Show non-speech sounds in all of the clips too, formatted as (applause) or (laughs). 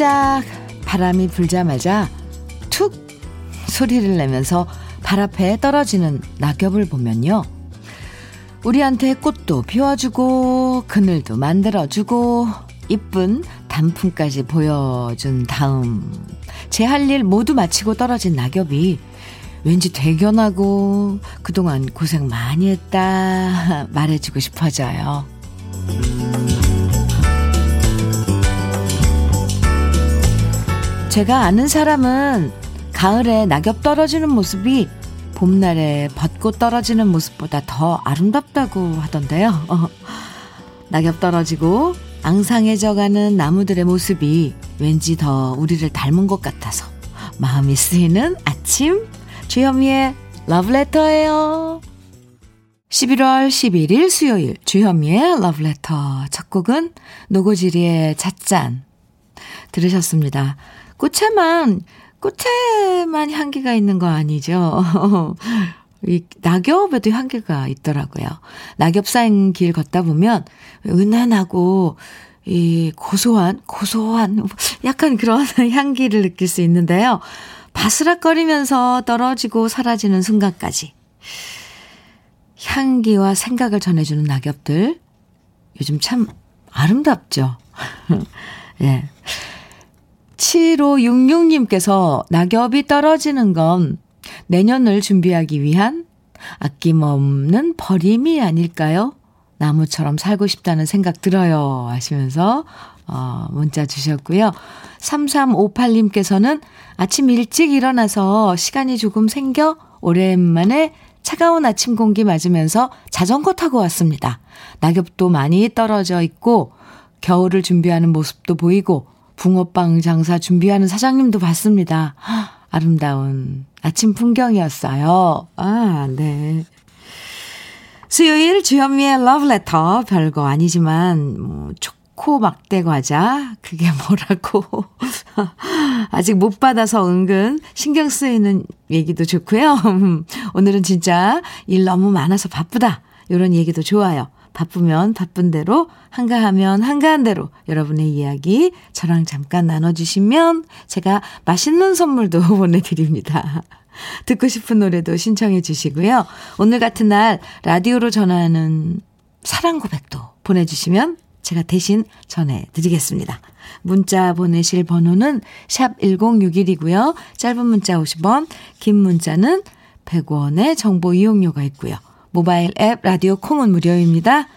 살짝 바람이 불자마자 툭 소리를 내면서 발 앞에 떨어지는 낙엽을 보면요. 우리한테 꽃도 피워주고 그늘도 만들어주고 이쁜 단풍까지 보여준 다음 제 할 일 모두 마치고 떨어진 낙엽이 왠지 대견하고 그동안 고생 많이 했다 말해주고 싶어져요. 제가 아는 사람은 가을에 낙엽 떨어지는 모습이 봄날에 벚꽃 떨어지는 모습보다 더 아름답다고 하던데요. 어, (laughs) 낙엽 떨어지고 앙상해져가는 나무들의 모습이 왠지 더 우리를 닮은 것 같아서 마음이 쓰이는 아침 주현미의 러브레터예요. 11월 11일 수요일 주현미의 러브레터 첫 곡은 노고지리의 잣잔 들으셨습니다. 꽃에만 꽃에만 향기가 있는 거 아니죠? (laughs) 이 낙엽에도 향기가 있더라고요. 낙엽 쌓인 길 걷다 보면 은은하고 이 고소한 고소한 약간 그런 (laughs) 향기를 느낄 수 있는데요. 바스락거리면서 떨어지고 사라지는 순간까지 향기와 생각을 전해주는 낙엽들 요즘 참 아름답죠. (laughs) 예. 7566님께서 낙엽이 떨어지는 건 내년을 준비하기 위한 아낌없는 버림이 아닐까요? 나무처럼 살고 싶다는 생각 들어요. 하시면서, 어, 문자 주셨고요. 3358님께서는 아침 일찍 일어나서 시간이 조금 생겨 오랜만에 차가운 아침 공기 맞으면서 자전거 타고 왔습니다. 낙엽도 많이 떨어져 있고 겨울을 준비하는 모습도 보이고 붕어빵 장사 준비하는 사장님도 봤습니다. 아름다운 아침 풍경이었어요. 아, 네. 수요일 주현미의 러브레터 별거 아니지만 뭐 초코 막대 과자 그게 (laughs) 뭐라고 아직 못 받아서 은근 신경 쓰이는 얘기도 좋고요. (laughs) 오늘은 진짜 일 너무 많아서 바쁘다. 이런 얘기도 좋아요. 바쁘면 바쁜 대로, 한가하면 한가한 대로 여러분의 이야기 저랑 잠깐 나눠주시면 제가 맛있는 선물도 (laughs) 보내드립니다. 듣고 싶은 노래도 신청해 주시고요. 오늘 같은 날 라디오로 전하는 사랑 고백도 보내주시면 제가 대신 전해드리겠습니다. 문자 보내실 번호는 샵 1061이고요. 짧은 문자 50원, 긴 문자는 100원의 정보 이용료가 있고요. 모바일 앱 라디오 콩은 무료입니다.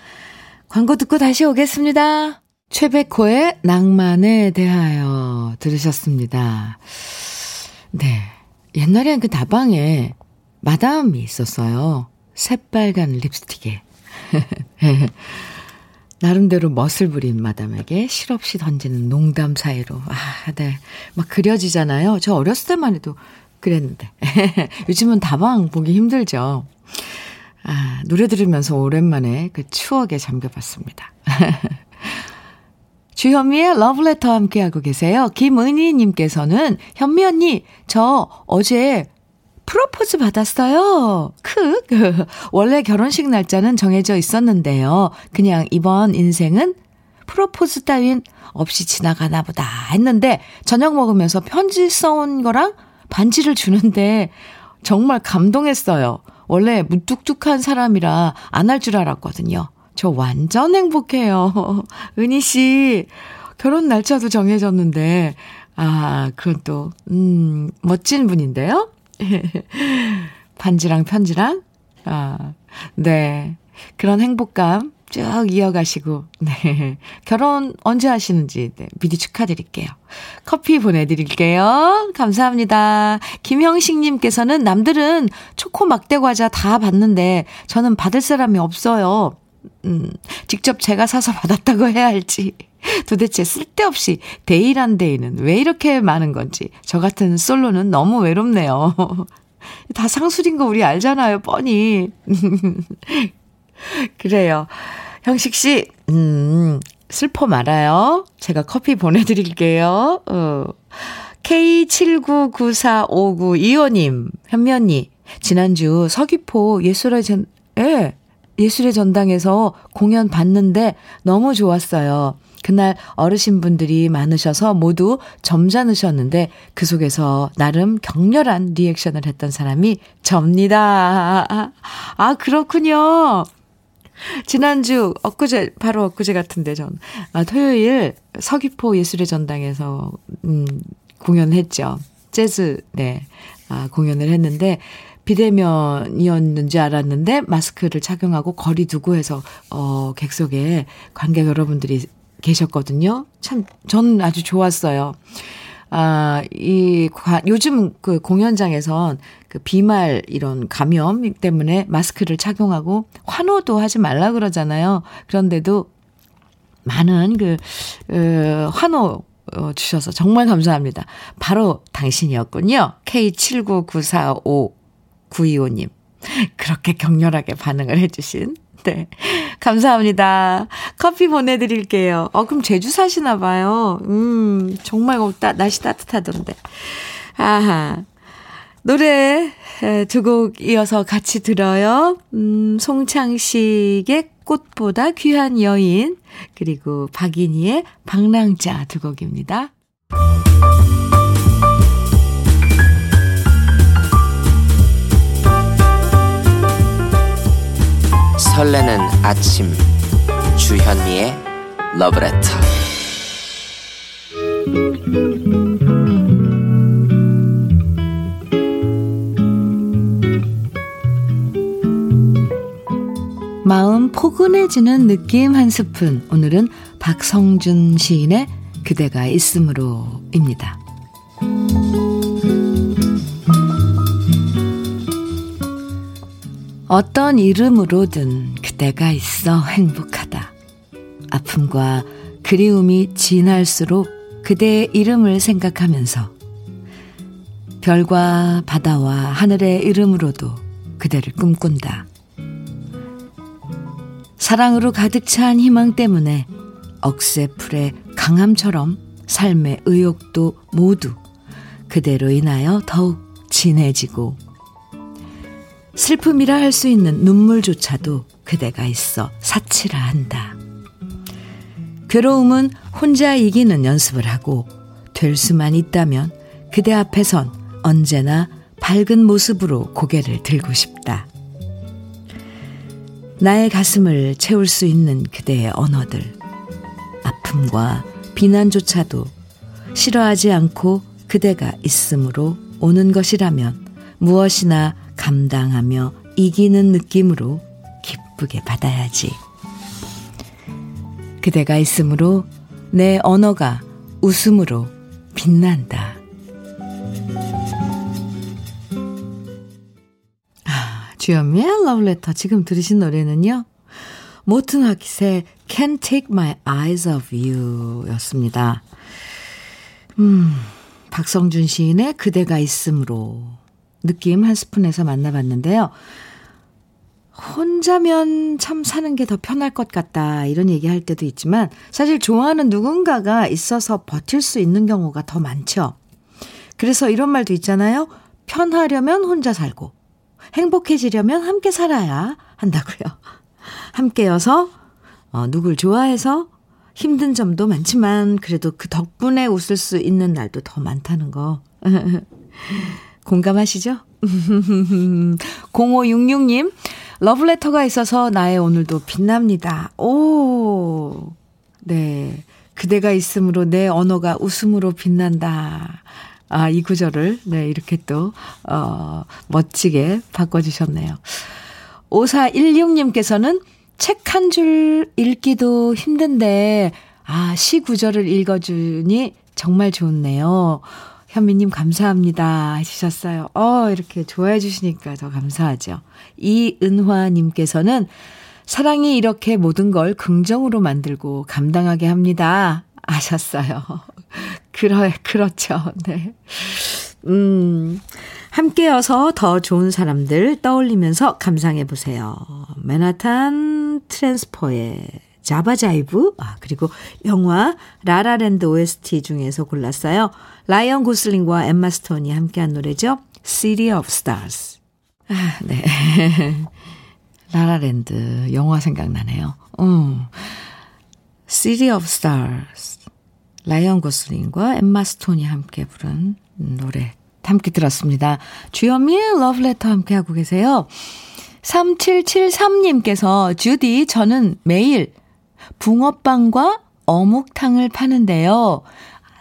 광고 듣고 다시 오겠습니다. 최백호의 낭만에 대하여 들으셨습니다. 네. 옛날엔 그 다방에 마담이 있었어요. 새빨간 립스틱에. (laughs) 나름대로 멋을 부린 마담에게 실없이 던지는 농담 사이로. 아, 네. 막 그려지잖아요. 저 어렸을 때만 해도 그랬는데. (laughs) 요즘은 다방 보기 힘들죠. 아, 노래 들으면서 오랜만에 그 추억에 잠겨봤습니다. (laughs) 주현미의 러브레터 함께하고 계세요. 김은희님께서는 현미 언니, 저 어제 프로포즈 받았어요. 크. (laughs) 원래 결혼식 날짜는 정해져 있었는데요. 그냥 이번 인생은 프로포즈 따윈 없이 지나가나 보다 했는데 저녁 먹으면서 편지 써온 거랑 반지를 주는데 정말 감동했어요. 원래 무뚝뚝한 사람이라 안 할 줄 알았거든요. 저 완전 행복해요. (laughs) 은희 씨, 결혼 날짜도 정해졌는데, 아, 그건 또, 음, 멋진 분인데요? (laughs) 반지랑 편지랑, 아, 네. 그런 행복감 쭉 이어가시고, 네. 결혼 언제 하시는지, 네. 미리 축하드릴게요. 커피 보내드릴게요. 감사합니다. 김형식님께서는 남들은 초코 막대 과자 다 받는데, 저는 받을 사람이 없어요. 음, 직접 제가 사서 받았다고 해야 할지. 도대체 쓸데없이 Day란 day는 왜 이렇게 많은 건지. 저 같은 솔로는 너무 외롭네요. (laughs) 다 상술인 거 우리 알잖아요, 뻔히. (laughs) 그래요. 형식 씨, 음, 슬퍼 말아요. 제가 커피 보내드릴게요. 어. K79945925님, 현미 언니, 지난주 서귀포 예술의 전, 예, 예술의 전당에서 공연 봤는데 너무 좋았어요. 그날 어르신분들이 많으셔서 모두 점잖으셨는데 그 속에서 나름 격렬한 리액션을 했던 사람이 접니다. 아, 그렇군요. (laughs) 지난주, 엊그제, 바로 엊그제 같은데 전, 아, 토요일 서귀포 예술의 전당에서, 음, 공연했죠. 재즈, 네, 아, 공연을 했는데, 비대면이었는지 알았는데, 마스크를 착용하고 거리 두고 해서, 어, 객석에 관객 여러분들이 계셨거든요. 참, 저는 아주 좋았어요. 아, 이, 요즘 그 공연장에선 그 비말 이런 감염 때문에 마스크를 착용하고 환호도 하지 말라 그러잖아요. 그런데도 많은 그, 어, 환호 어, 주셔서 정말 감사합니다. 바로 당신이었군요. K79945925님. 그렇게 격렬하게 반응을 해주신 네. 감사합니다. 커피 보내드릴게요. 어, 그럼 제주 사시나 봐요. 음, 정말 따, 날씨 따뜻하던데. 아하. 노래 두 곡 이어서 같이 들어요. 음, 송창식의 꽃보다 귀한 여인, 그리고 박인희의 방랑자 두 곡입니다. 설레는 아침 주현미의 러브레터 마음 포근해지는 느낌 한 스푼 오늘은 박성준 시인의 그대가 있음으로입니다. 어떤 이름으로든 그대가 있어 행복하다. 아픔과 그리움이 진할수록 그대의 이름을 생각하면서 별과 바다와 하늘의 이름으로도 그대를 꿈꾼다. 사랑으로 가득 찬 희망 때문에 억새풀의 강함처럼 삶의 의욕도 모두 그대로 인하여 더욱 진해지고 슬픔이라 할 수 있는 눈물조차도 그대가 있어 사치라 한다. 괴로움은 혼자 이기는 연습을 하고 될 수만 있다면 그대 앞에선 언제나 밝은 모습으로 고개를 들고 싶다. 나의 가슴을 채울 수 있는 그대의 언어들. 아픔과 비난조차도 싫어하지 않고 그대가 있으므로 오는 것이라면 무엇이나 감당하며 이기는 느낌으로 기쁘게 받아야지. 그대가 있으므로 내 언어가 웃음으로 빛난다. 주현미의 러브레터 지금 들으신 노래는요. 모튼 하킷의 Can't Take My Eyes Off You 였습니다. 음, 박성준 시인의 그대가 있으므로 느낌 한 스푼에서 만나봤는데요. 혼자면 참 사는 게 더 편할 것 같다. 이런 얘기 할 때도 있지만 사실 좋아하는 누군가가 있어서 버틸 수 있는 경우가 더 많죠. 그래서 이런 말도 있잖아요. 편하려면 혼자 살고 행복해지려면 함께 살아야 한다고요. (laughs) 함께여서 어, 누굴 좋아해서 힘든 점도 많지만 그래도 그 덕분에 웃을 수 있는 날도 더 많다는 거. (laughs) 공감하시죠? (laughs) 0566님, 러브레터가 있어서 나의 오늘도 빛납니다. 오, 네. 그대가 있으므로 내 언어가 웃음으로 빛난다. 아, 이 구절을, 네, 이렇게 또, 어, 멋지게 바꿔주셨네요. 5416님께서는 책 한 줄 읽기도 힘든데, 아, 시 구절을 읽어주니 정말 좋네요. 현미님 감사합니다 해주셨어요. 어, 이렇게 좋아해 주시니까 더 감사하죠. 이은화님께서는 사랑이 이렇게 모든 걸 긍정으로 만들고 감당하게 합니다. 아셨어요. 그러, 그렇죠. (laughs) 네. 음, 함께여서 더 좋은 사람들 떠올리면서 감상해 보세요. 맨하탄 트랜스퍼의 Java Jive, 아, 그리고 영화 라라랜드 OST 중에서 골랐어요. 라이언 고슬링과 엠마 스톤이 함께한 노래죠. City of Stars. 아, 네. (laughs) 라라랜드 영화 생각나네요. 음. City of Stars. 라이언 고슬링과 엠마 스톤이 함께 부른 노래 함께 들었습니다. 주현미의 러브레터 함께 하고 계세요. 3773님께서 주디 저는 매일 붕어빵과 어묵탕을 파는데요.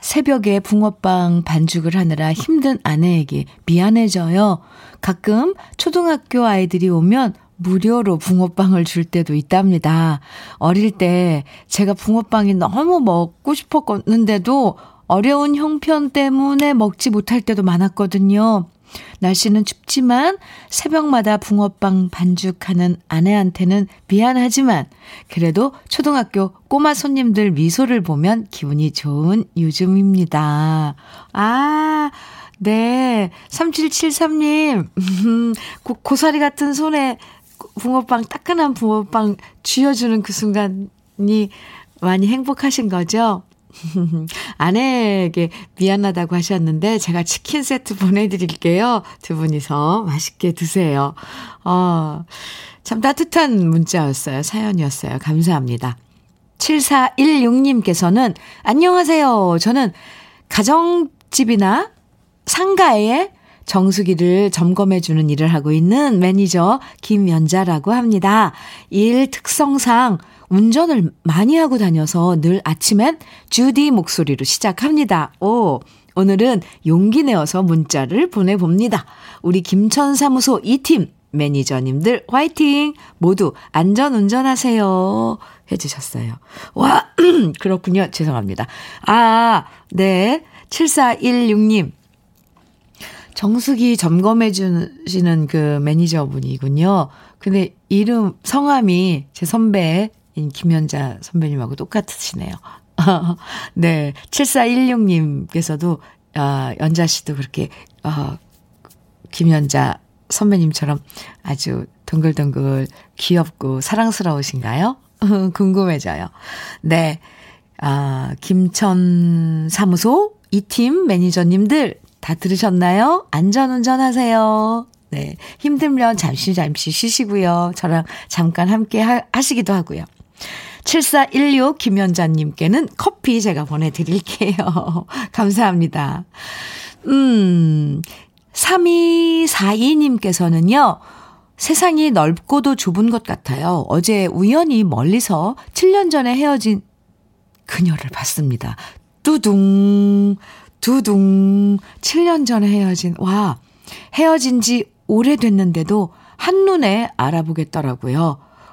새벽에 붕어빵 반죽을 하느라 힘든 아내에게 미안해져요. 가끔 초등학교 아이들이 오면 무료로 붕어빵을 줄 때도 있답니다. 어릴 때 제가 붕어빵이 너무 먹고 싶었는데도 어려운 형편 때문에 먹지 못할 때도 많았거든요. 날씨는 춥지만 새벽마다 붕어빵 반죽하는 아내한테는 미안하지만 그래도 초등학교 꼬마 손님들 미소를 보면 기분이 좋은 요즘입니다. 아, 네. 3773님, 음, (laughs) 고, 고사리 같은 손에 붕어빵, 따끈한 붕어빵 쥐어주는 그 순간이 많이 행복하신 거죠? (laughs) 아내에게 미안하다고 하셨는데 제가 치킨 세트 보내드릴게요. 두 분이서 맛있게 드세요. 어, 참 따뜻한 문자였어요. 사연이었어요. 감사합니다. 7416님께서는 안녕하세요. 저는 가정집이나 상가에 정수기를 점검해주는 일을 하고 있는 매니저 김연자라고 합니다. 일 특성상 운전을 많이 하고 다녀서 늘 아침엔 주디 목소리로 시작합니다. 오, 오늘은 용기 내어서 문자를 보내봅니다. 우리 김천사무소 2팀 매니저님들 화이팅! 모두 안전 운전하세요. 해주셨어요. 와, (clears throat) 그렇군요. 죄송합니다. 아, 네. 7416님. 정수기 점검해 주시는 그 매니저분이군요. 근데 이름, 성함이 제 선배, 김현자 선배님하고 똑같으시네요. (laughs) 네. 7416님께서도, 아, 연자 씨도 그렇게, 어, 김연자 선배님처럼 아주 동글동글 귀엽고 사랑스러우신가요? (laughs) 궁금해져요. 네. 아, 김천 사무소 이 팀 매니저님들 다 들으셨나요? 안전운전 하세요. 네. 힘들면 잠시 잠시 쉬시고요. 저랑 잠깐 함께 하, 하시기도 하고요. 7416 김연자님께는 커피 제가 보내드릴게요. (laughs) 감사합니다. 음, 3242님께서는요, 세상이 넓고도 좁은 것 같아요. 어제 우연히 멀리서 7년 전에 헤어진 그녀를 봤습니다. 뚜둥, 두둥. 7년 전에 헤어진, 와, 헤어진 지 오래됐는데도 한눈에 알아보겠더라고요.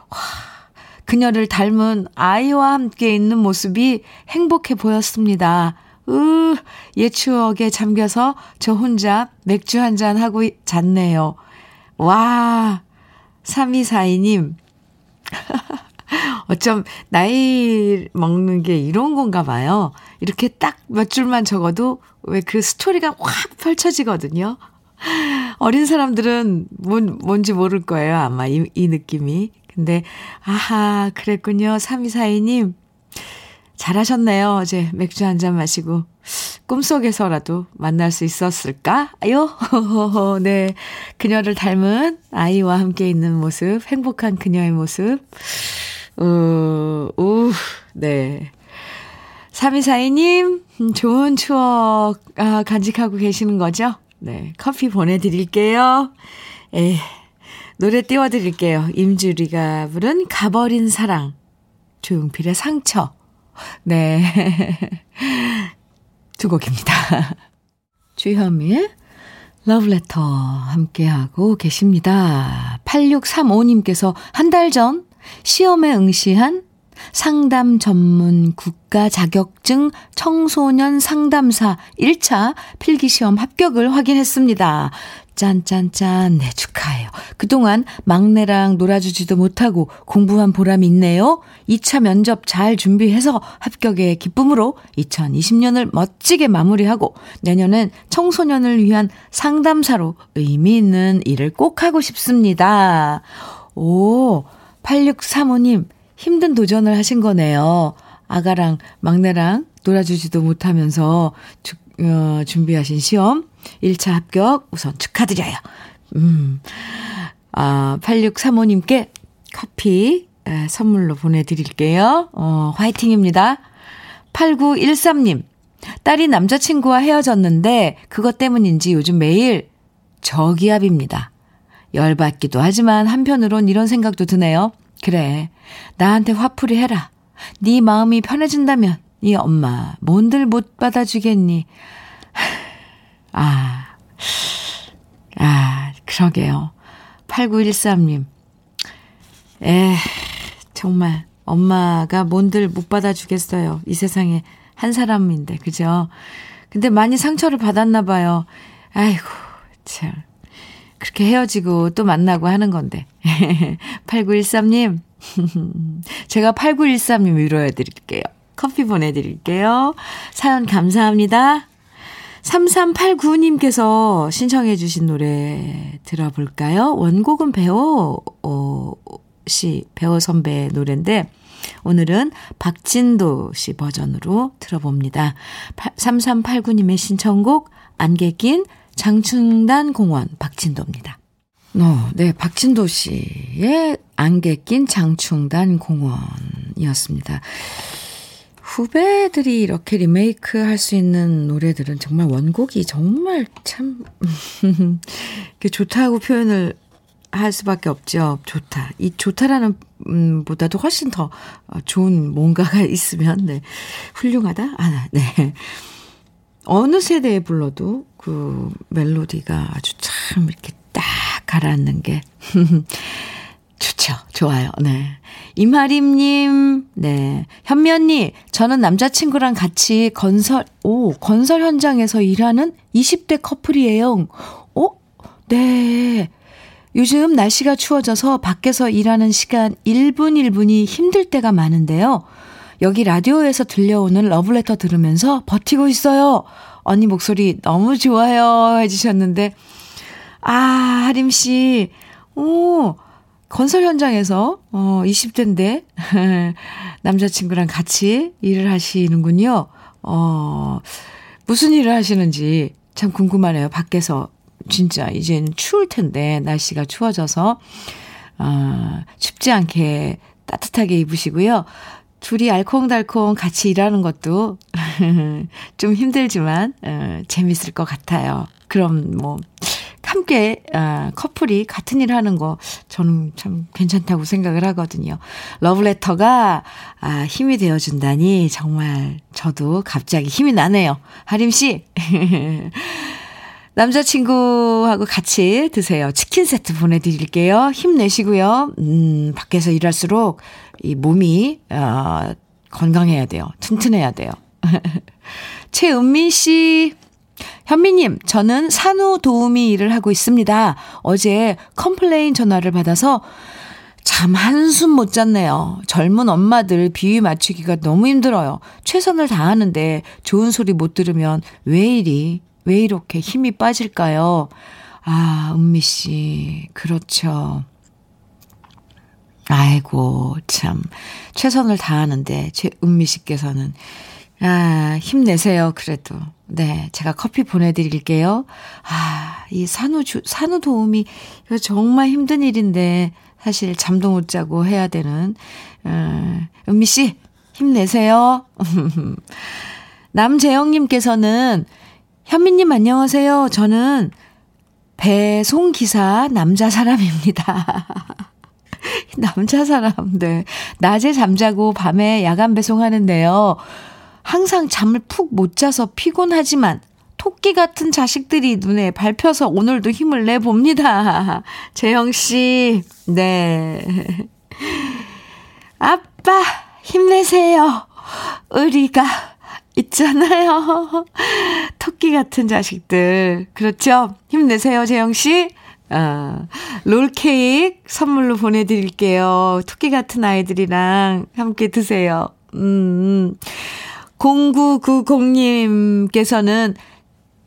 와, 그녀를 닮은 아이와 함께 있는 모습이 행복해 보였습니다. 으, 옛 추억에 잠겨서 저 혼자 맥주 한 잔 하고 잤네요. 와, 3242님. (laughs) 어쩜 나이 먹는 게 이런 건가 봐요. 이렇게 딱 몇 줄만 적어도 왜 그 스토리가 확 펼쳐지거든요. 어린 사람들은 뭔, 뭔지 모를 거예요. 아마 이, 이 느낌이. 근데, 아하, 그랬군요. 3242님. 잘하셨네요. 어제 맥주 한 잔 마시고. 꿈속에서라도 만날 수 있었을까요? (laughs) 네. 그녀를 닮은 아이와 함께 있는 모습, 행복한 그녀의 모습. 우, 우, 네. 3242님, 음, 좋은 추억, 아, 간직하고 계시는 거죠? 네. 커피 보내드릴게요. 에, 노래 띄워드릴게요. 임주리가 부른 가버린 사랑. 조용필의 상처. 네. (laughs) 두 곡입니다. 주현미의 러브레터 함께하고 계십니다. 8635님께서 한 달 전 시험에 응시한 상담 전문 국가 자격증 청소년 상담사 1차 필기시험 합격을 확인했습니다. 짠짠짠, 네, 축하해요. 그동안 막내랑 놀아주지도 못하고 공부한 보람이 있네요. 2차 면접 잘 준비해서 합격의 기쁨으로 2020년을 멋지게 마무리하고 내년엔 청소년을 위한 상담사로 의미 있는 일을 꼭 하고 싶습니다. 오, 8635님, 힘든 도전을 하신 거네요. 아가랑 막내랑 놀아주지도 못하면서 주, 어, 준비하신 시험 1차 합격 우선 축하드려요. 음. 아, 8635님께 커피 에, 선물로 보내드릴게요. 어, 화이팅입니다. 8913님, 딸이 남자친구와 헤어졌는데 그것 때문인지 요즘 매일 저기압입니다. 열받기도 하지만 한편으론 이런 생각도 드네요. 그래, 나한테 화풀이 해라. 네 마음이 편해진다면 네 엄마 뭔들 못 받아주겠니? 아, 아, 그러게요. 8913님. 에, 정말 엄마가 뭔들 못 받아주겠어요. 이 세상에 한 사람인데, 그죠? 근데 많이 상처를 받았나 봐요. 아이고, 참. 그렇게 헤어지고 또 만나고 하는 건데. (laughs) 8913님, (laughs) 제가 8913님 위로해 드릴게요. 커피 보내드릴게요. 사연 감사합니다. 3389님께서 신청해 주신 노래 들어볼까요? 원곡은 배우, 어, 씨, 배우 선배의 노래인데, 오늘은 박진도 씨 버전으로 들어봅니다. 3389님의 신청곡, 안개 낀 장충단 공원 박진도입니다. 어, 네, 박진도 씨의 안개 낀 장충단 공원이었습니다. 후배들이 이렇게 리메이크 할 수 있는 노래들은 정말 원곡이 정말 참, (laughs) 좋다고 표현을 할 수밖에 없죠. 좋다. 이 좋다라는 음, 보다도 훨씬 더 좋은 뭔가가 (laughs) 있으면, 네. 훌륭하다? 아, 네. 어느 세대에 불러도 그 멜로디가 아주 참 이렇게 딱 가라앉는 게 (laughs) 좋죠. 좋아요. 네. 이마림님, 네. 언니, 저는 남자친구랑 같이 건설, 오, 건설 현장에서 일하는 20대 커플이에요. 어? 네. 요즘 날씨가 추워져서 밖에서 일하는 시간 1분 1분이 힘들 때가 많은데요. 여기 라디오에서 들려오는 러브레터 들으면서 버티고 있어요. 언니 목소리 너무 좋아요. 해주셨는데, 아, 하림씨, 오, 건설 현장에서, 어, 20대인데, (laughs) 남자친구랑 같이 일을 하시는군요. 어, 무슨 일을 하시는지 참 궁금하네요. 밖에서. 진짜, 이젠 추울 텐데, 날씨가 추워져서, 어, 춥지 않게 따뜻하게 입으시고요. 둘이 알콩달콩 같이 일하는 것도 (laughs) 좀 힘들지만 어, 재밌을 것 같아요. 그럼 뭐 함께 어, 커플이 같은 일 하는 거 저는 참 괜찮다고 생각을 하거든요. 러브레터가 아, 힘이 되어준다니 정말 저도 갑자기 힘이 나네요. 하림 씨. (laughs) 남자친구하고 같이 드세요. 치킨 세트 보내드릴게요. 힘내시고요. 음, 밖에서 일할수록 이 몸이, 어, 건강해야 돼요. 튼튼해야 돼요. (laughs) 최은미 씨. 현미님, 저는 산후 도우미 일을 하고 있습니다. 어제 complain 전화를 받아서 잠 한숨 못 잤네요. 젊은 엄마들 비위 맞추기가 너무 힘들어요. 최선을 다하는데 좋은 소리 못 들으면 왜 이리 왜 이렇게 힘이 빠질까요? 아, 은미 씨, 그렇죠. 아이고, 참. 최선을 다하는데, 제 은미 씨께서는. 아, 힘내세요, 그래도. 네, 제가 커피 보내드릴게요. 아, 이 산후, 산후 도우미, 이거 정말 힘든 일인데, 사실 잠도 못 자고 해야 되는, 어, 은미 씨, 힘내세요. (laughs) 남재영님께서는 현미님 안녕하세요. 저는 배송기사 남자 사람입니다. (laughs) (laughs) 남자 사람, 네. 낮에 잠자고 밤에 야간 배송하는데요. 항상 잠을 푹 못 자서 피곤하지만 토끼 같은 자식들이 눈에 밟혀서 오늘도 힘을 내봅니다. (laughs) 재영씨, 네. (laughs) 아빠, 힘내세요. 우리가 있잖아요. 토끼 같은 자식들. 그렇죠? 힘내세요, 재영씨. 아, 롤케이크 선물로 보내드릴게요. 토끼 같은 아이들이랑 함께 드세요. 음, 0990님께서는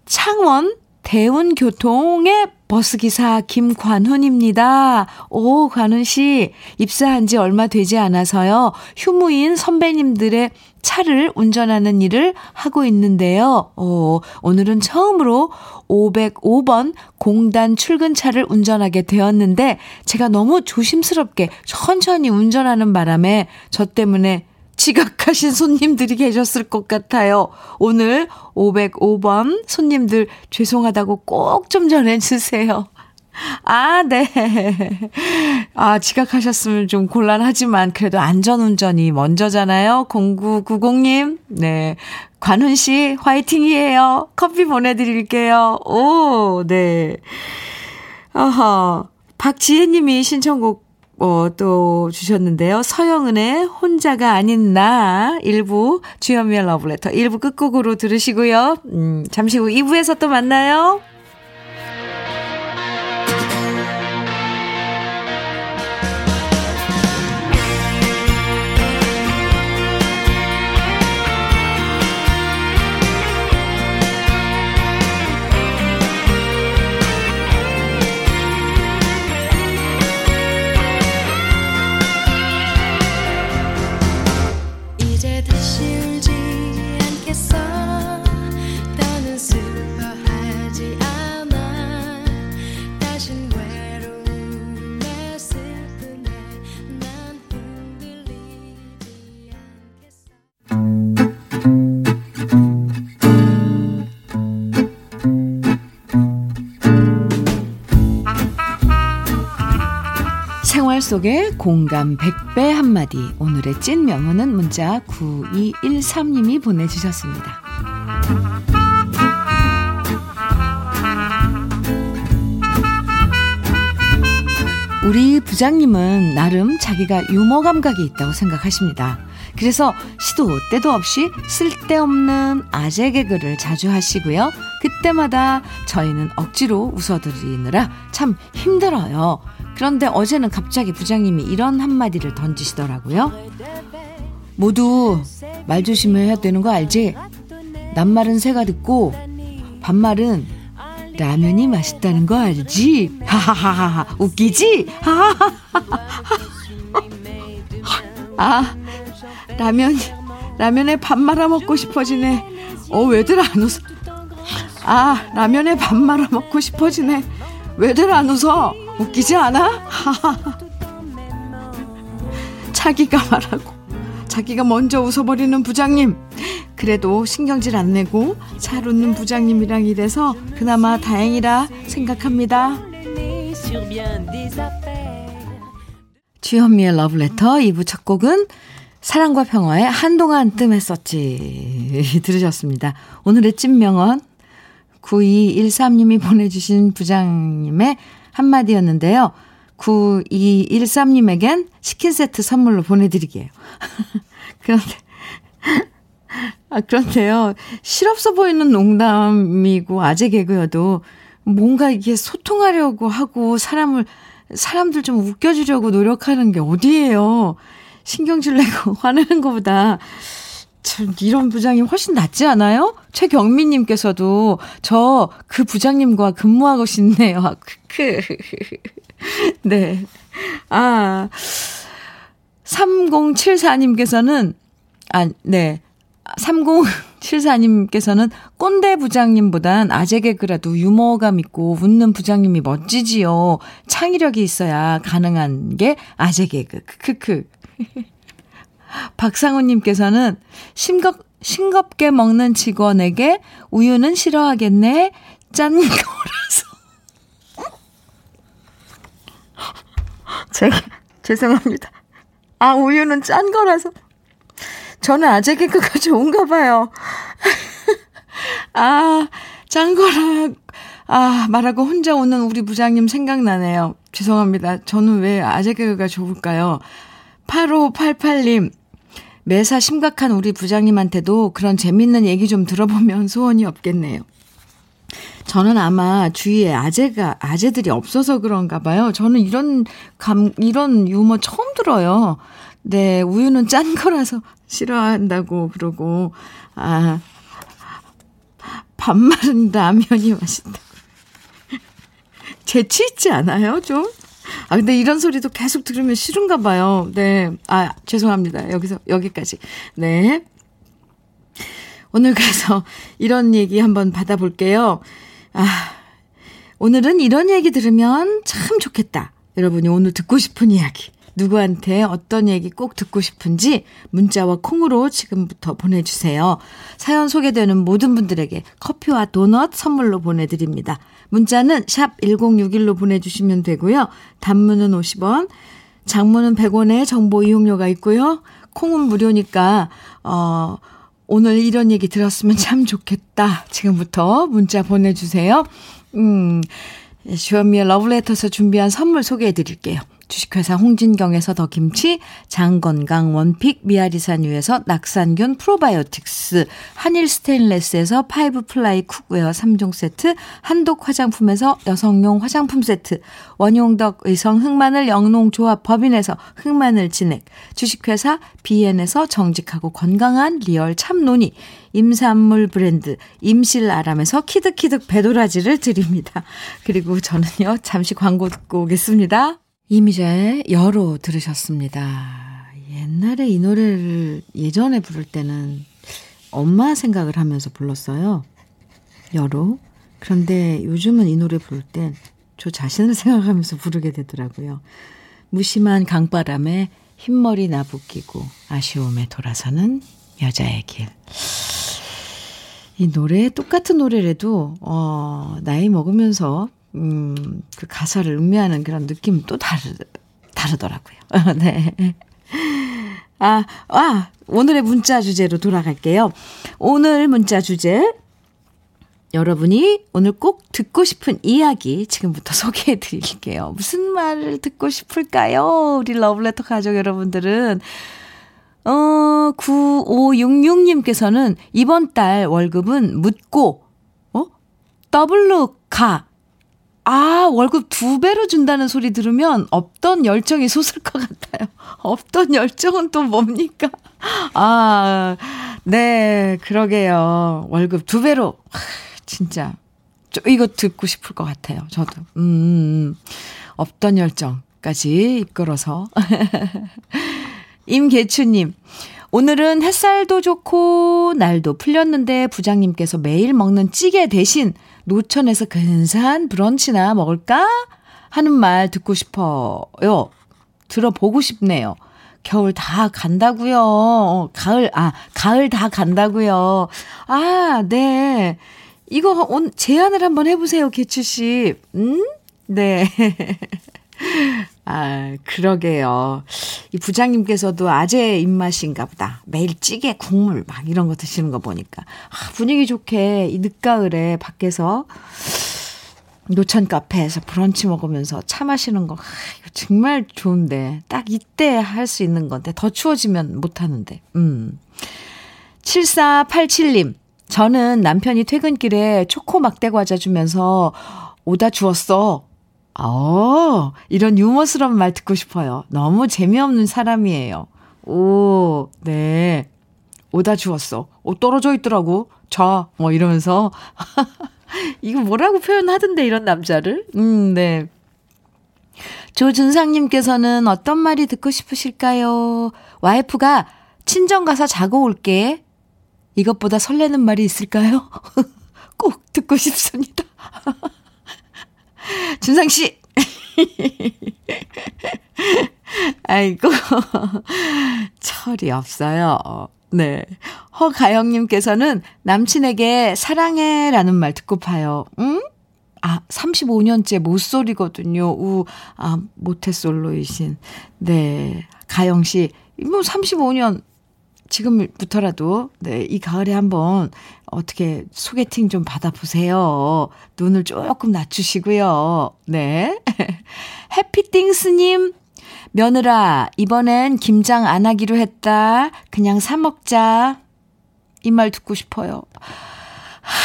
창원 대운교통의 버스기사 김관훈입니다. 오, 관훈씨. 입사한 지 얼마 되지 않아서요. 휴무인 선배님들의 차를 운전하는 일을 하고 있는데요. 오, 오늘은 처음으로 505번 공단 출근차를 운전하게 되었는데 제가 너무 조심스럽게 천천히 운전하는 바람에 저 때문에 지각하신 손님들이 계셨을 것 같아요. 오늘 505번 손님들 죄송하다고 꼭 좀 전해주세요. 아, 네. 아, 지각하셨으면 좀 곤란하지만 그래도 안전운전이 먼저잖아요. 0990님. 네. 관훈 씨, 화이팅이에요. 커피 보내드릴게요. 오, 네. 아하. 박지혜 님이 신청곡 어, 또 주셨는데요. 서영은의 혼자가 아닌 나 일부 주현미의 러브레터 일부 끝곡으로 들으시고요. 음, 잠시 후 2부에서 또 만나요. 속에 공감 100배 한마디. 오늘의 찐 명언은 문자 9213님이 보내주셨습니다. 우리 부장님은 나름 자기가 유머 감각이 있다고 생각하십니다. 그래서 시도 때도 없이 쓸데없는 아재 개그를 자주 하시고요. 그때마다 저희는 억지로 웃어드리느라 참 힘들어요. 그런데 어제는 갑자기 부장님이 이런 한마디를 던지시더라고요. 모두 말 조심해야 되는 거 알지? 낱말은 새가 듣고 반말은 라면이 맛있다는 거 알지? 하하하하 웃기지? 하하하하 아 라면 라면에 밥 말아 먹고 싶어지네. 어 왜들 안 웃어? 아 라면에 밥 말아 먹고 싶어지네. 왜들 안 웃어? 웃기지 않아? (laughs) 자기가 말하고 자기가 먼저 웃어버리는 부장님. 그래도 신경질 안 내고 잘 웃는 부장님이랑 일해서 그나마 다행이라 생각합니다. 주현미의 러브레터 2부 첫 곡은 사랑과 평화의 한동안 뜸했었지 (laughs) 들으셨습니다. 오늘의 찐명언 9213님이 보내주신 부장님의 한마디였는데요. 9213님에겐 치킨 세트 선물로 보내드리게요. (laughs) 그런데, 아, 그런데요. 실없어 보이는 농담이고 아재 개그여도 뭔가 이게 소통하려고 하고 사람을, 사람들 좀 웃겨주려고 노력하는 게 어디예요. 신경질 내고 (laughs) 화내는 것보다 참 이런 부장이 훨씬 낫지 않아요? 최경민 님께서도 저 그 부장님과 근무하고 싶네요. 크크. (laughs) 네. 아. 3074님께서는, 아, 네. 3074님께서는 꼰대 부장님보단 아재 개그라도 유머감 있고 웃는 부장님이 멋지지요. 창의력이 있어야 가능한 게 아재 개그. 크크크. 박상우님께서는 싱겁, 싱겁게 먹는 직원에게 우유는 싫어하겠네. 짠 거라서. (laughs) 제가, 죄송합니다. 아, 우유는 짠 거라서. 저는 아재 개그가 좋은가 봐요. (laughs) 아, 짠 거라, 아, 말하고 혼자 오는 우리 부장님 생각나네요. 죄송합니다. 저는 왜 아재 개그가 좋을까요? 8588님, 매사 심각한 우리 부장님한테도 그런 재밌는 얘기 좀 들어보면 (laughs) 소원이 없겠네요. 저는 아마 주위에 아재가, 아재들이 없어서 그런가 봐요. 저는 이런 감, 이런 유머 처음 들어요. 네, 우유는 짠 거라서 (laughs) 싫어한다고 그러고, 아, 밥 마른 라면이 맛있다. (laughs) 재치 있지 않아요, 좀? 아, 근데 이런 소리도 계속 들으면 싫은가 봐요. 네. 아, 죄송합니다. 여기서, 여기까지. 네. 오늘 그래서 이런 얘기 한번 받아볼게요. 아, 오늘은 이런 얘기 들으면 참 좋겠다. 여러분이 오늘 듣고 싶은 이야기. 누구한테 어떤 얘기 꼭 듣고 싶은지 문자와 콩으로 지금부터 보내주세요. 사연 소개되는 모든 분들에게 커피와 도넛 선물로 보내드립니다. 문자는 샵 1061로 보내주시면 되고요. 단문은 50원, 장문은 100원의 정보 이용료가 있고요. 콩은 무료니까, 어, 오늘 이런 얘기 들었으면 참 좋겠다. 지금부터 문자 보내주세요. 음, 주현미의 러브레터에서 준비한 선물 소개해 드릴게요. 주식회사 홍진경에서 더 김치, 장건강 원픽 미아리산유에서 낙산균 프로바이오틱스, 한일 스테인레스에서 five ply cookware 3종 세트, 한독 화장품에서 여성용 화장품 세트, 원용덕 의성 흑마늘 영농조합 법인에서 흑마늘 진액, 주식회사 비엔에서 정직하고 건강한 real 참노니, 임산물 브랜드 임실아람에서 키득키득 배도라지를 드립니다. 그리고 저는요, 잠시 광고 듣고 오겠습니다. 이미자의 여로 들으셨습니다. 옛날에 이 노래를 예전에 부를 때는 엄마 생각을 하면서 불렀어요. 여로. 그런데 요즘은 이 노래 부를 땐 저 자신을 (laughs) 생각하면서 부르게 되더라고요. 무심한 강바람에 흰머리 나부끼고 아쉬움에 돌아서는 여자의 길. 이 노래, 똑같은 노래라도, 어, 나이 먹으면서 음, 그 가사를 음미하는 그런 느낌 또 다르, 다르더라고요. (laughs) 네. 아, 아, 오늘의 문자 주제로 돌아갈게요. 오늘 문자 주제. 여러분이 오늘 꼭 듣고 싶은 이야기 지금부터 (laughs) 소개해 드릴게요. 무슨 말을 듣고 싶을까요? 우리 러브레터 가족 여러분들은. 어, 9566님께서는 이번 달 월급은 묻고, 어? 더블로 가. 아, 월급 두 배로 준다는 소리 들으면 없던 열정이 솟을 것 같아요. (laughs) 없던 열정은 또 뭡니까? (laughs) 아, 네, 그러게요. 월급 두 배로. 진짜. 저 이거 듣고 싶을 것 같아요. 저도. 음, 음, 음. 없던 열정까지 이끌어서. (laughs) 임계추님. 오늘은 햇살도 좋고 날도 풀렸는데 부장님께서 매일 먹는 찌개 대신 노천에서 근사한 브런치나 먹을까? 하는 말 듣고 싶어요. 들어보고 싶네요. 겨울 다 간다고요. 어, 가을 아 가을 다 간다고요. 아 네. 이거 온 제안을 한번 해보세요, 개추 씨. 음? 네. (laughs) 아, 그러게요. 이 부장님께서도 아재 입맛인가 보다. 매일 찌개, 국물, 막 이런 거 드시는 거 보니까. 아, 분위기 좋게 이 늦가을에 밖에서 노천 카페에서 브런치 먹으면서 차 마시는 거, 아, 이거 정말 좋은데. 딱 이때 할 수 있는 건데. 더 추워지면 못 하는데. 음. 7487님. 저는 남편이 퇴근길에 초코 막대 과자 주면서 오다 주었어. 어, 이런 유머스러운 말 듣고 싶어요. 너무 재미없는 사람이에요. 오, 네. 오다 주웠어. 오, 떨어져 있더라고. 자, 뭐 이러면서. (laughs) 이거 뭐라고 표현하던데, 이런 남자를? 음, 네. 조준상님께서는 어떤 말이 듣고 싶으실까요? 와이프가 친정 가서 자고 올게. 이것보다 설레는 말이 있을까요? (laughs) 꼭 듣고 싶습니다. (laughs) 준상 씨. 아이고. 철이 없어요. 네. 허가영님께서는 남친에게 사랑해 라는 말 듣고 파요. 응? 아, 35년째 모쏠이거든요. 우, 아, 모태솔로이신. 네. 가영씨. 뭐 35년 지금부터라도, 네, 이 가을에 한번 어떻게 소개팅 좀 받아보세요. 눈을 조금 낮추시고요. 네. (laughs) 해피띵스님, 며느라, 이번엔 김장 안 하기로 했다. 그냥 사먹자. 이 말 듣고 싶어요. 하,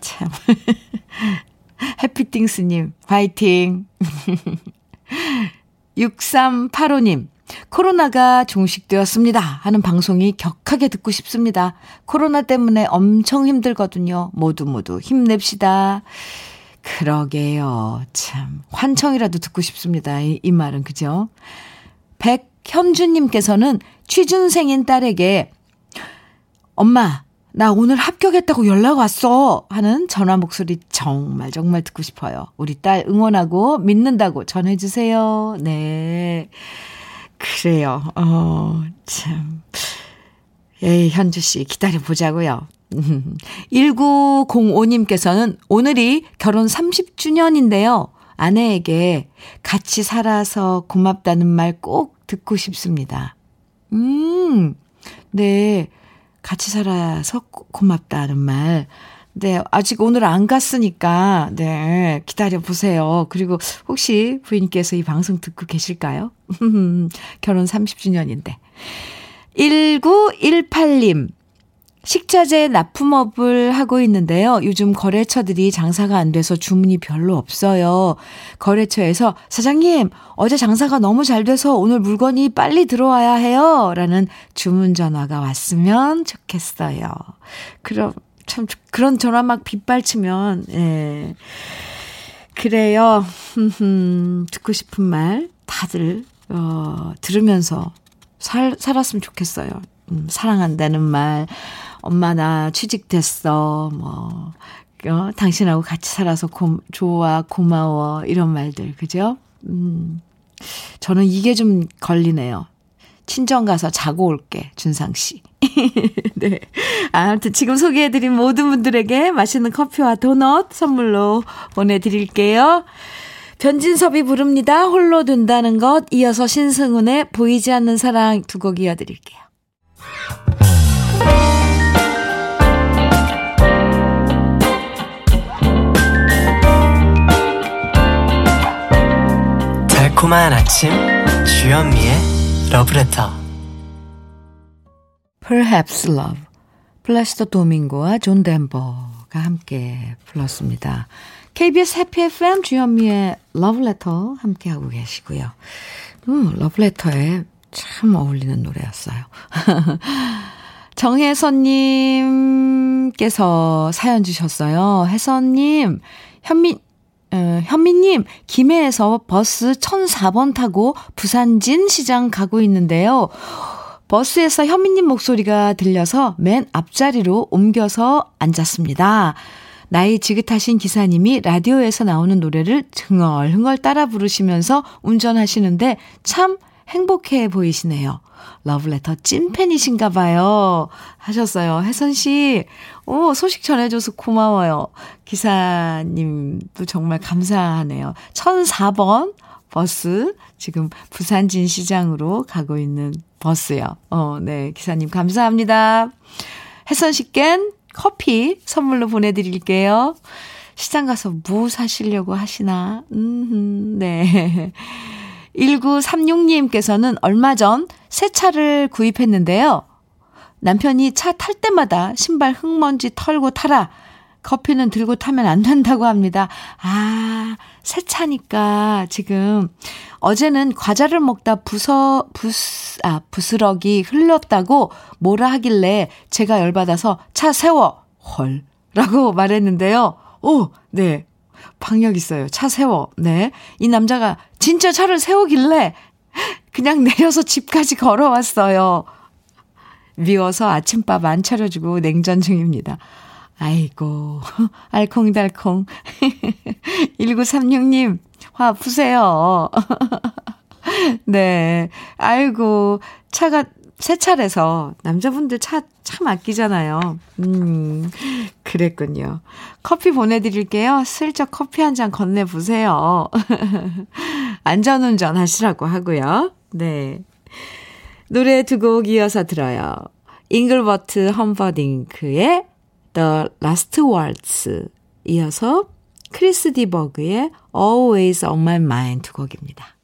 참. (laughs) 해피띵스님, 화이팅. (laughs) 6385님, 코로나가 종식되었습니다. 하는 방송이 격하게 듣고 싶습니다. 코로나 때문에 엄청 힘들거든요. 모두 모두 힘냅시다. 그러게요. 참. 환청이라도 듣고 싶습니다. 이, 이 말은, 그죠? 백현주님께서는 취준생인 딸에게, 엄마, 나 오늘 합격했다고 연락 왔어. 하는 전화 목소리 정말 정말 듣고 싶어요. 우리 딸 응원하고 믿는다고 전해주세요. 네. 그래요. 어, 참. 에이, 현주 씨, 기다려보자고요. (laughs) 1905님께서는 오늘이 결혼 30주년인데요. 아내에게 같이 살아서 고맙다는 말 꼭 듣고 싶습니다. 음, 네. 같이 살아서 고맙다는 말. 네, 아직 오늘 안 갔으니까, 네, 기다려보세요. 그리고 혹시 부인께서 이 방송 듣고 계실까요? (laughs) 결혼 30주년인데. 1918님, 식자재 납품업을 하고 있는데요. 요즘 거래처들이 장사가 안 돼서 주문이 별로 없어요. 거래처에서 사장님, 어제 장사가 너무 잘 돼서 오늘 물건이 빨리 들어와야 해요. 라는 주문 전화가 왔으면 좋겠어요. 그럼, 참, 그런 전화 막 빗발치면, 예. 그래요. 듣고 싶은 말 다들, 어, 들으면서 살, 살았으면 좋겠어요. 음, 사랑한다는 말, 엄마 나 취직됐어. 뭐 어, 당신하고 같이 살아서 고, 좋아 고마워 이런 말들 그죠? 음. 저는 이게 좀 걸리네요. 친정 가서 자고 올게, 준상 씨. (laughs) 네. 아무튼 지금 소개해드린 모든 분들에게 맛있는 커피와 도넛 선물로 보내드릴게요. 변진섭이 부릅니다. 홀로 둔다는 것. 이어서 신승훈의 보이지 않는 사랑 두 곡 이어드릴게요. 달콤한 아침 주현미의 러브레터 Perhaps Love 플라시도 도밍고와 존 덴버가 함께 불렀습니다. KBS Happy FM 주현미의 러브레터 함께하고 계시고요. 음, 러브레터에 참 어울리는 노래였어요. (laughs) 정혜선님께서 사연 주셨어요. 혜선님, 현민, 어, 현미님, 김해에서 버스 1004번 타고 부산진 시장 가고 있는데요. 버스에서 현미님 목소리가 들려서 맨 앞자리로 옮겨서 앉았습니다. 나이 지긋하신 기사님이 라디오에서 나오는 노래를 흥얼흥얼 따라 부르시면서 운전하시는데 참 행복해 보이시네요. 러브레터 찐팬이신가 봐요. 하셨어요. 혜선 씨, 오, 소식 전해줘서 고마워요. 기사님도 정말 감사하네요. 1004번 버스, 지금 부산 진 시장으로 가고 있는 버스요. 어, 네. 기사님 감사합니다. 혜선 씨껜 커피 선물로 보내 드릴게요. 시장 가서 뭐 사시려고 하시나? 음, 네. 1936님께서는 얼마 전 새 차를 구입했는데요. 남편이 차 탈 때마다 신발 흙먼지 털고 타라. 커피는 들고 타면 안 된다고 합니다. 아, 새 차니까 지금 어제는 과자를 먹다 부서, 부스, 아, 부스러기 흘렀다고 뭐라 하길래 제가 열받아서 차 세워. 헐. 라고 (laughs) 말했는데요. 오, 네. 방역 있어요. 차 세워. 네. 이 남자가 진짜 차를 세우길래 그냥 (laughs) 내려서 집까지 걸어왔어요. 미워서 아침밥 안 차려주고 냉전 중입니다. 아이고, (laughs) 알콩달콩. (laughs) 1936님, 화 푸세요. (laughs) 네. 아이고, 차가 새 차래서 남자분들 차 참 아끼잖아요. 음, 그랬군요. 커피 보내드릴게요. 슬쩍 커피 한 잔 건네보세요. 안전운전 하시라고 하고요. 네. 노래 두 곡 이어서 들어요. 잉글버트 험버딩크의 The Last Waltz 이어서 크리스 디버그의 Always on My Mind 두 곡입니다.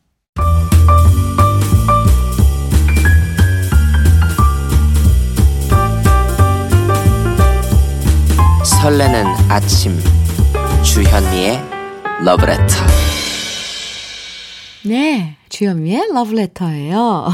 설레는 아침 주현미의 러브레터 네, 주현미의 러브레터예요.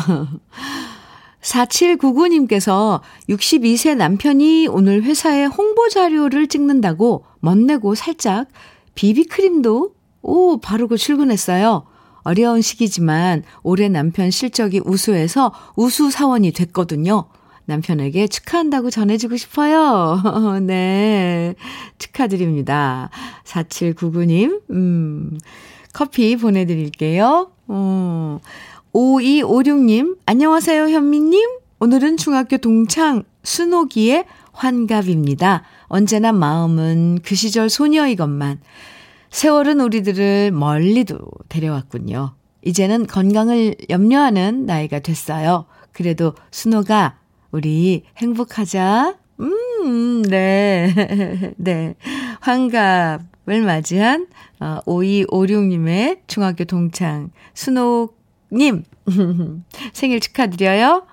4799님께서 62세 남편이 오늘 회사에 홍보 자료를 찍는다고 멋내고 살짝 비비크림도, 오, 바르고 출근했어요. 어려운 시기지만 올해 남편 실적이 우수해서 우수 사원이 됐거든요. 남편에게 축하한다고 전해주고 싶어요. (laughs) 네. 축하드립니다. 4799님, 음, 커피 보내드릴게요. 어, 5256님, 안녕하세요, 현미님. 오늘은 중학교 동창 순옥이의 환갑입니다. 언제나 마음은 그 시절 소녀이건만 세월은 우리들을 멀리도 데려왔군요. 이제는 건강을 염려하는 나이가 됐어요. 그래도 순호가 우리 행복하자. 음, 네. (laughs) 네. 환갑을 맞이한 어, 5256님의 중학교 동창 순옥 님 (laughs) 생일 축하드려요.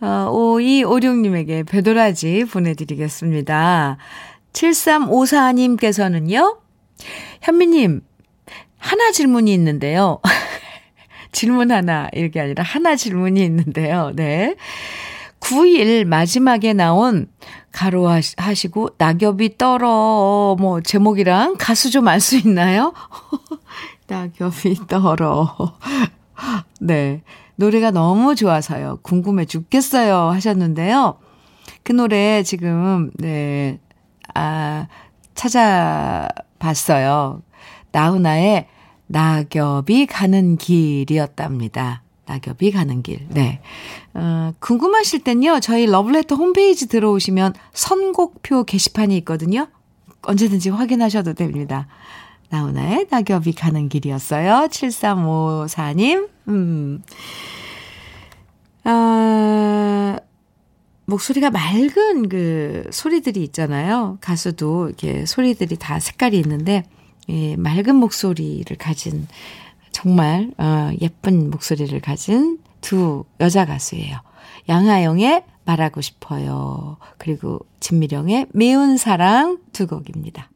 어, 5256님에게 배도라지 보내드리겠습니다. 7354님께서는요, 현미님, 하나 질문이 있는데요. (laughs) 질문 하나, 이렇게 아니라 하나 질문이 있는데요. 네. 9일 마지막에 나온 가로 하시고 낙엽이 떨어 뭐 제목이랑 가수 좀 알 수 있나요? (laughs) 낙엽이 떨어. 네. 노래가 너무 좋아서요. 궁금해 죽겠어요. 하셨는데요. 그 노래 지금, 네, 아, 찾아봤어요. 나훈아의 낙엽이 가는 길이었답니다. 낙엽이 가는 길. 네. 어, 궁금하실 땐요, 저희 러블레터 홈페이지 들어오시면 선곡표 게시판이 있거든요. 언제든지 확인하셔도 됩니다. 나훈아의 낙엽이 가는 길이었어요. 7354님. 음. 아, 목소리가 맑은 그 소리들이 있잖아요. 가수도 이렇게 소리들이 다 색깔이 있는데, 예, 맑은 목소리를 가진 정말 어, 예쁜 목소리를 가진 두 여자 가수예요. 양하영의 말하고 싶어요. 그리고 진미령의 미운 사랑 두 곡입니다.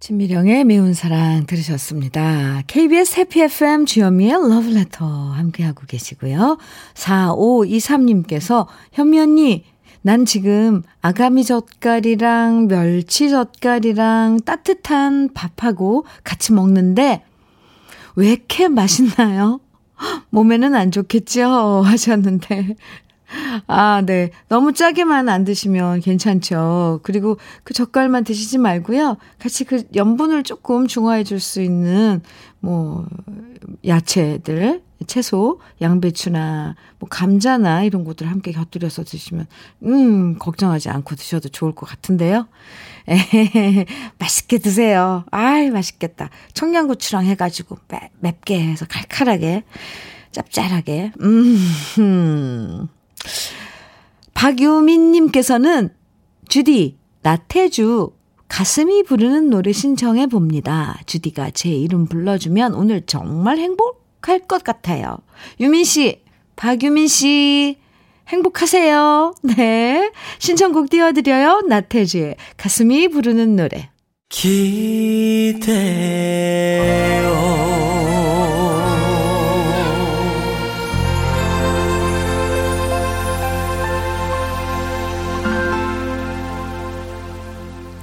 진미령의 미운 사랑 들으셨습니다. KBS 해피 FM 주현미의 러브레터 함께하고 계시고요. 4523님께서 현미 언니 난 지금 아가미 젓갈이랑 멸치 젓갈이랑 따뜻한 밥하고 같이 먹는데 왜 이렇게 맛있나요? (laughs) 몸에는 안 좋겠죠? (laughs) 하셨는데. 아, 네. 너무 짜게만 안 드시면 괜찮죠. 그리고 그 젓갈만 드시지 말고요. 같이 그 염분을 조금 중화해 줄 수 있는, 뭐, 야채들, 채소, 양배추나, 뭐, 감자나 이런 것들 함께 곁들여서 드시면, 음, 걱정하지 않고 드셔도 좋을 것 같은데요. 에 (laughs) 맛있게 드세요. 아이, 맛있겠다. 청양고추랑 해 가지고 매, 맵게 해서 칼칼하게, 짭짤하게. 음, 박유민님께서는, 주디, 나태주, 가슴이 부르는 노래 신청해 봅니다. 주디가 제 이름 불러주면 오늘 정말 행복할 것 같아요. 유민 씨, 박유민 씨, 행복하세요. 네. 신청곡 띄워드려요. 나태주의 가슴이 부르는 노래. 기대요.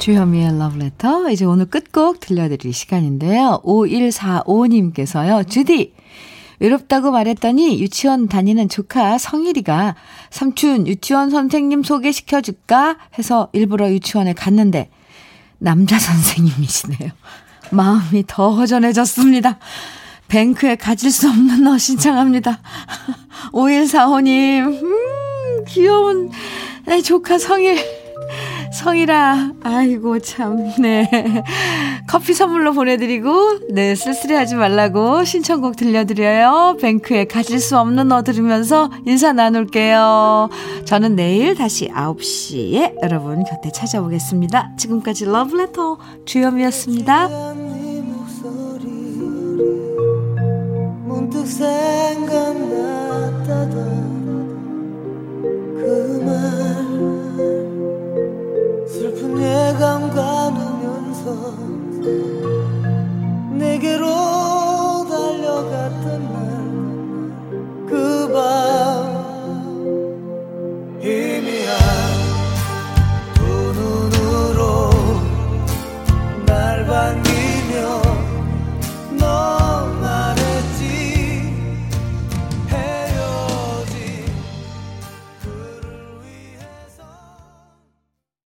주현미의 러브레터. 이제 오늘 끝곡 들려드릴 시간인데요. 5145님께서요. 주디! 외롭다고 말했더니 유치원 다니는 조카 성일이가 삼촌 유치원 선생님 소개시켜줄까 해서 일부러 유치원에 갔는데 남자 선생님이시네요. (laughs) 마음이 더 허전해졌습니다. 뱅크에 가질 수 없는 너 신청합니다. (laughs) 5145님, 음, 귀여운 내 조카 성일. 성이라 아이고 참네. 커피 선물로 보내드리고 네 쓸쓸해하지 말라고 신청곡 들려드려요. 뱅크에 가질 수 없는 너 들으면서 인사 나눌게요. 저는 내일 다시 9시에 여러분 곁에 찾아오겠습니다. 지금까지 러브레터 주현미였습니다. 내게로 달려갔던 날 그 밤 희미한